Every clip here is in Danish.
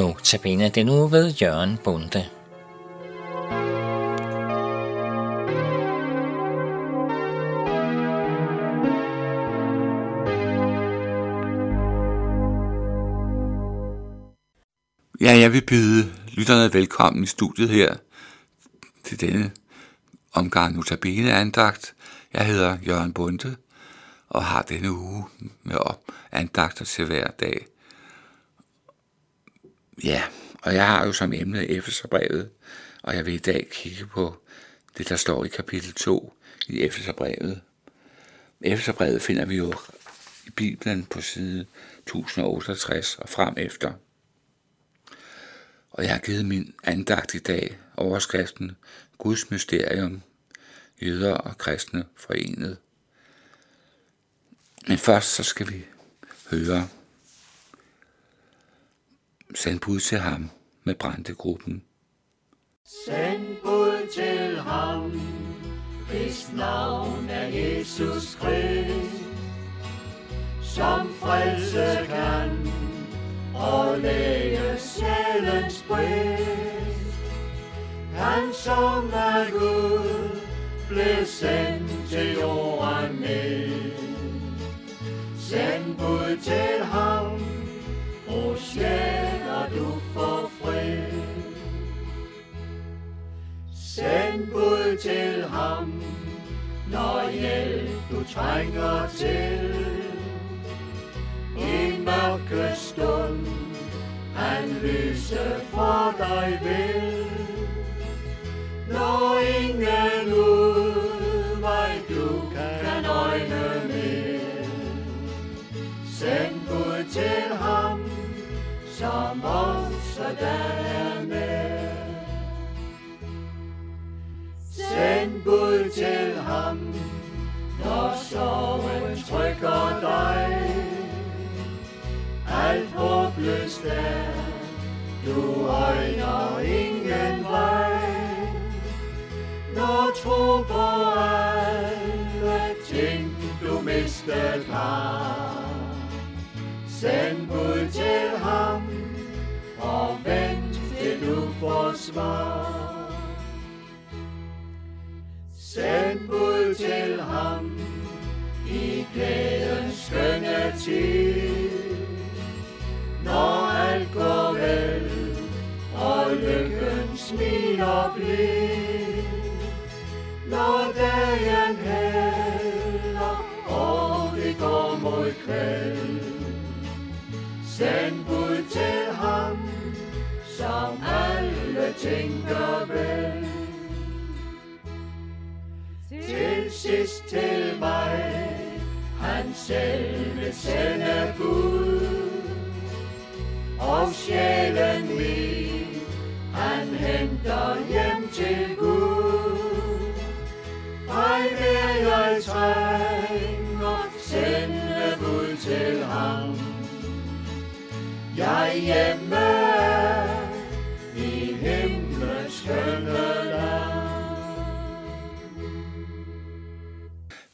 Notabene den nu ved Jørgen Bunde. Ja, jeg vil byde lytterne velkommen i studiet her til denne omgang Notabene andagt. Jeg hedder Jørgen Bunde og har denne uge med andagter til hver dag. Ja, og jeg har jo som emne Efeserbrevet, og jeg vil i dag kigge på det, der står i kapitel 2 i Efeserbrevet. Efeserbrevet finder vi jo i Bibelen på side 1068 og frem efter. Og jeg har givet min andagt i dag overskriften Guds mysterium, jøder og kristne forenet. Men først så skal vi høre Send bud til ham med brændtegruppen. Send bud til ham, hvis navn er Jesus Krist, som frelse kan og læge sjælens brist. Han som er Gud blev sendt til jorden ned. Send bud til ham, o sjæl, Send bud til ham, når hjælp du trænger til. I mørke stund, han lyse for dig vil. Når ingen udvej du kan øjne med. Send bud til ham, som også der Send bud til ham, når sorgen trykker dig. Alt håbløst er, du øjner ingen vej. Når tro på alle ting, du mistet har. Send bud til ham, og vent til du får svar. Send bud til ham i glædens skønne tid. Han selv sende Gud. Og sjælen min, han henter hjem til Gud. Ej, hvad jeg trænger, sende Gud til ham. Jeg hjemme i himlens skønne land.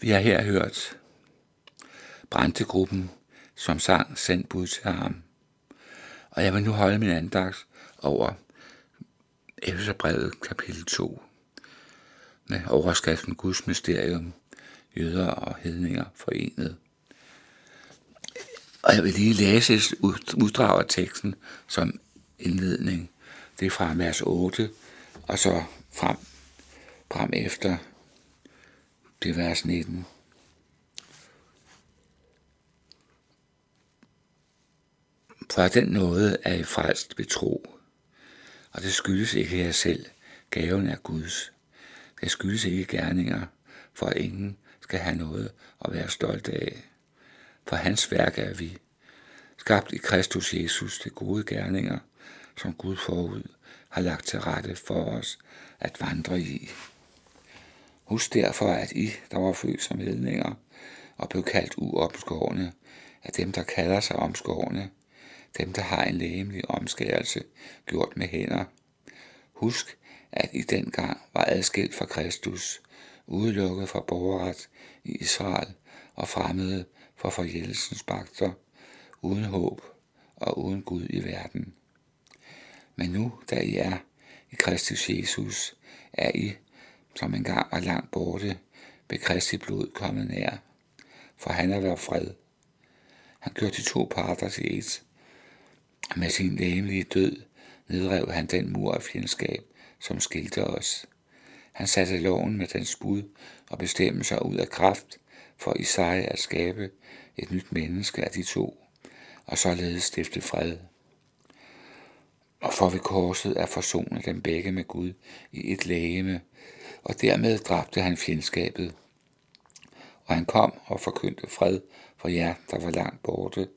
Vi har her hørt Brændtegruppen, som sang Send bud til ham. Og jeg vil nu holde min andagt over Efeserbrevet kapitel 2 med overskriften Guds mysterium, jøder og hedninger forenet. Og jeg vil lige læse et uddrag af teksten som indledning. Det er fra vers 8 og så frem, frem efter det vers 19. For den nåde er I frelst ved tro, og det skyldes ikke jer selv. Gaven er Guds. Det skyldes ikke gerninger, for at ingen skal have noget at være stolt af. For hans værk er vi, skabt i Kristus Jesus til gode gerninger, som Gud forud har lagt til rette for os at vandre i. Husk derfor, at I, der var født som hedninger og blev kaldt uomskårne, af dem, der kalder sig omskårne, dem, der har en lægemlig omskærelse gjort med hænder. Husk, at I den gang var adskilt fra Kristus, udelukket fra borgerret i Israel og fremmede for forjældelsens bagter, uden håb og uden Gud i verden. Men nu, da I er i Kristus Jesus, er I, som engang var langt borte, ved Kristi blod kommet nær. For han er været fred. Han gjorde de to parter til et. Med sin læmelige død nedrev han den mur af fjendskab, som skilte os. Han satte loven med dens bud og bestemmelser ud af kraft, for i sig at skabe et nyt menneske af de to, og således stifte fred. Og for ved korset at forsone dem begge med Gud i et lægeme, og dermed dræbte han fjendskabet. Og han kom og forkyndte fred for jer, der var langt borte,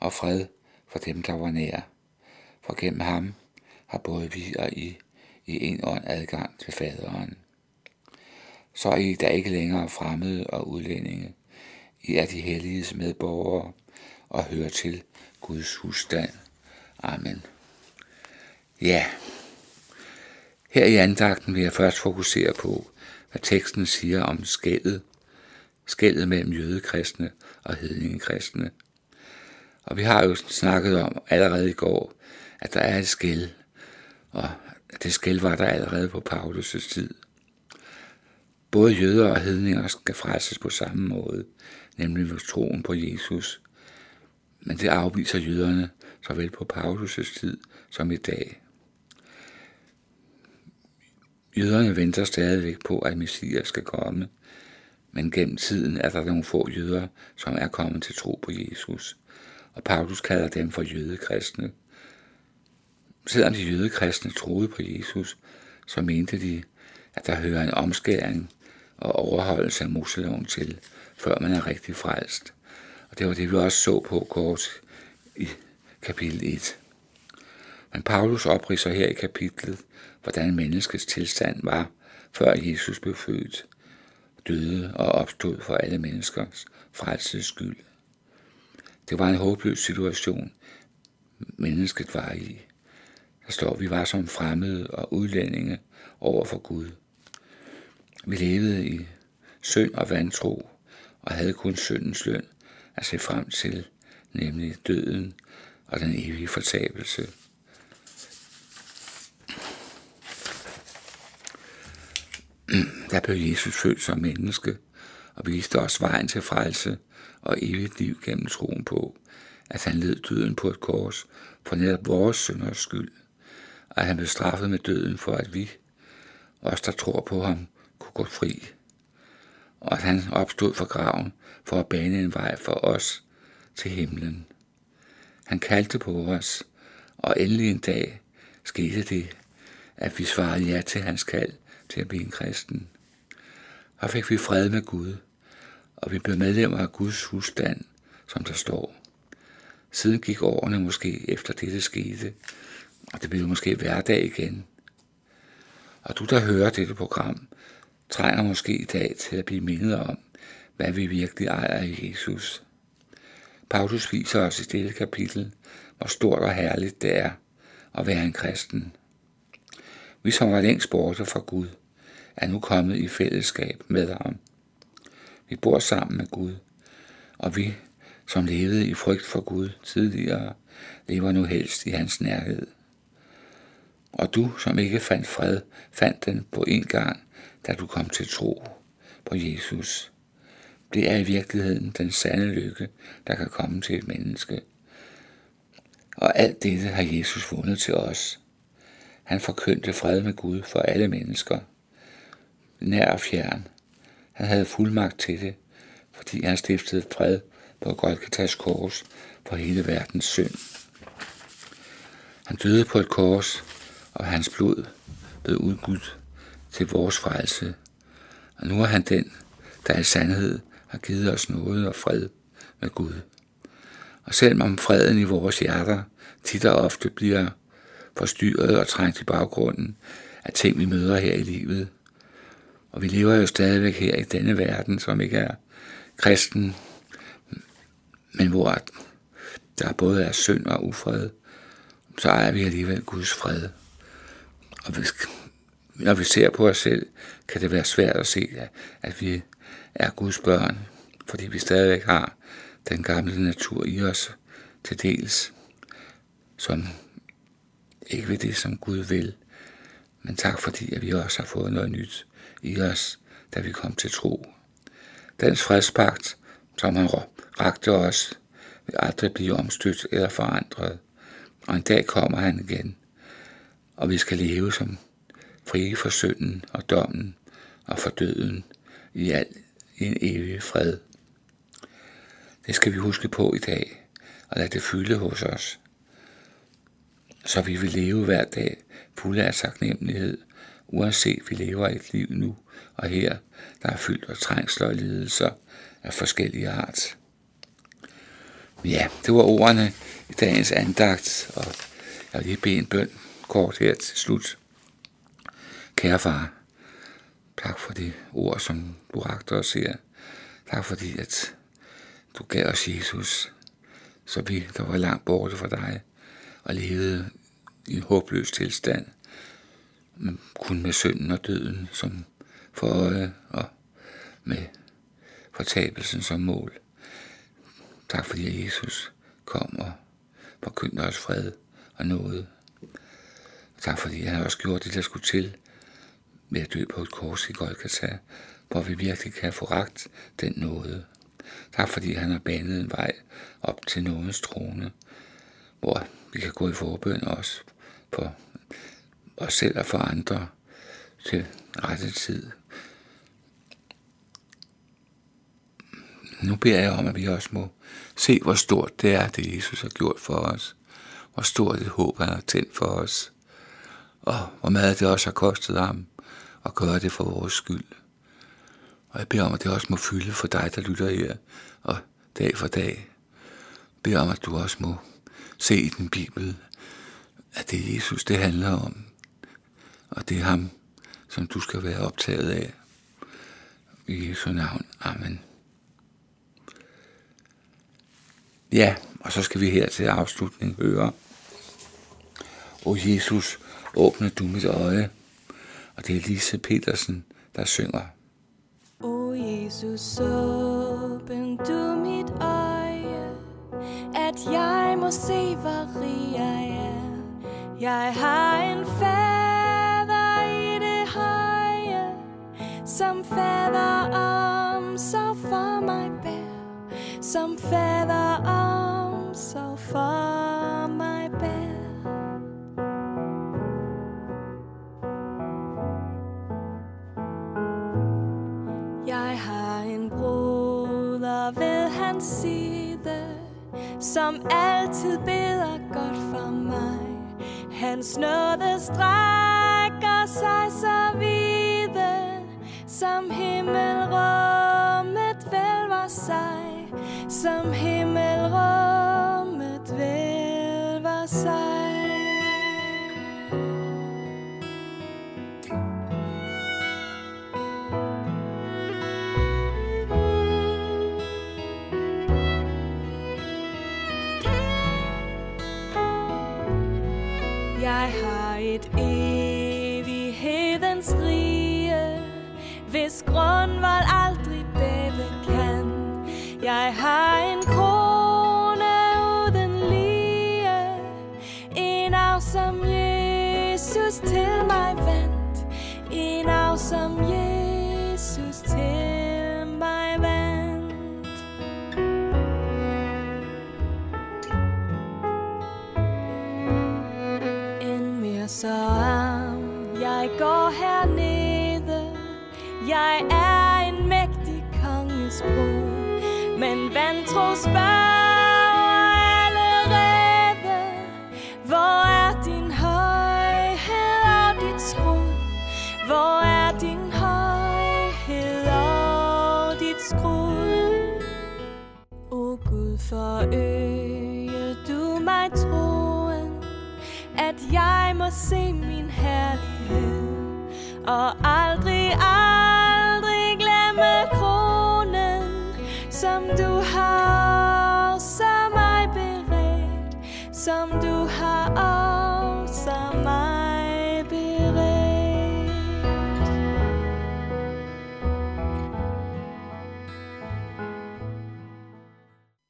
og fred for dem, der var nær. For gennem ham har både vi og I i en ånd adgang til faderen. Så er I der ikke længere fremmede og udlændinge. I er de helliges medborgere og hører til Guds husstand. Amen. Ja, her i andagten vil jeg først fokusere på, hvad teksten siger om skældet. Skældet mellem jødekristne og hedningekristne. Og vi har jo snakket om allerede i går, at der er et skæld, og det skæld var der allerede på Paulus' tid. Både jøder og hedninger skal frelses på samme måde, nemlig ved troen på Jesus. Men det afviser jøderne såvel på Paulus' tid som i dag. Jøderne venter stadigvæk på, at Messias skal komme, men gennem tiden er der nogle få jøder, som er kommet til tro på Jesus, og Paulus kalder dem for jødekristne. Selvom de jødekristne troede på Jesus, så mente de, at der hører en omskæring og overholdelse af Moseloven til, før man er rigtig frelst. Og det var det, vi også så på kort i kapitel 1. Men Paulus opriser her i kapitlet, hvordan menneskets tilstand var, før Jesus blev født, døde og opstod for alle menneskers frelses skyld. Det var en håbløs situation, mennesket var i. Der står, vi var som fremmede og udlændinge over for Gud. Vi levede i synd og vantro, og havde kun syndens løn at se frem til, nemlig døden og den evige fortabelse. Der blev Jesus født som menneske og viste os vejen til frelse og evigt liv gennem troen på, at han led døden på et kors for netop vores synders skyld, og at han blev straffet med døden for, at vi, os der tror på ham, kunne gå fri, og at han opstod fra graven for at bane en vej for os til himlen. Han kaldte på os, og endelig en dag skete det, at vi svarede ja til hans kald til at blive en kristen. Og fik vi fred med Gud, og vi blev medlemmer af Guds husstand, som der står. Siden gik årene måske efter dette skete, og det blev måske hverdag igen. Og du, der hører dette program, trænger måske i dag til at blive mindet om, hvad vi virkelig ejer i Jesus. Paulus viser os i dette kapitel, hvor stort og herligt det er at være en kristen. Vi som var længst borte fra Gud, er nu kommet i fællesskab med ham. Vi bor sammen med Gud, og vi, som levede i frygt for Gud tidligere, lever nu helst i hans nærhed. Og du, som ikke fandt fred, fandt den på en gang, da du kom til tro på Jesus. Det er i virkeligheden den sande lykke, der kan komme til et menneske. Og alt dette har Jesus vundet til os. Han forkyndte fred med Gud for alle mennesker. Nær og fjern. Han havde fuldmagt til det, fordi han stiftede fred på Golgatas kors for hele verdens synd. Han døde på et kors, og hans blod blev udgudt til vores frelse. Og nu er han den, der i sandhed har givet os noget og fred med Gud. Og selvom om freden i vores hjerter tit og ofte bliver forstyrret og trængt i baggrunden af ting, vi møder her i livet. Og vi lever jo stadigvæk her i denne verden, som ikke er kristen, men hvor der både er synd og ufred, så er vi alligevel Guds fred. Og hvis, når vi ser på os selv, kan det være svært at se, at vi er Guds børn, fordi vi stadigvæk har den gamle natur i os til dels, som ikke ved det, som Gud vil, men tak fordi, at vi også har fået noget nyt i os, da vi kom til tro. Dens fredspagt, som han rakte os, vil aldrig blive omstødt eller forandret. Og en dag kommer han igen, og vi skal leve som frie for synden og dommen og for døden i al i en evig fred. Det skal vi huske på i dag, og lade det fylde hos os, så vi vil leve hver dag fulde af taknemmelighed, uanset vi lever et liv nu og her, der er fyldt af trængsler og lidelser af forskellige art. Ja, det var ordene i dagens andagt, og jeg vil lige bede en bøn kort her til slut. Kære far, tak for de ord, som du rakte os her. Tak fordi, at du gav os Jesus, så vi, der var langt borte fra dig, og levede i en håbløs tilstand, kun med synden og døden som for øje, og med fortabelsen som mål. Tak fordi Jesus kom og forkyndte os fred og noget. Tak fordi han også gjorde det, der skulle til ved at dø på et kors i Golgata, hvor vi virkelig kan få ragt den nåde. Tak fordi han har banet en vej op til nådens trone, hvor vi kan gå i forbøn også for os selv og for andre til rette tid. Nu beder jeg om, at vi også må se, hvor stort det er, det Jesus har gjort for os. Hvor stort det håb, han har tændt for os. Og hvor meget det også har kostet ham at gøre det for vores skyld. Og jeg beder om, at det også må fylde for dig, der lytter her, og dag for dag. Jeg beder om, at du også må se i den Bibel, at det er Jesus, det handler om. Og det er ham, som du skal være optaget af. I Jesu navn. Amen. Ja, og så skal vi her til afslutning høre. O Jesus, åbne du mit øje. Og det er Lise Petersen, der synger. O Jesus, åbn du mit øje, at jeg må se, hvor rig jeg er. Jeg har en færd som fader arms so for mig bær, som fader arms so for mig bær. Jeg har en broder ved hans side, som altid beder godt for mig. Hans nåde strækker som himmelrummet vælver sig. Jeg har et evighedens rige, hvis grundvold aldrig. Jeg har en krone uden lige, en arv som Jesus til mig vandt, en arv som Jesus til mig vandt. end mere så arm. Jeg går hernede, jeg er mig troen, at jeg må se min herlighed og aldrig, aldrig glemme kronen, som du har så mig beredt, som du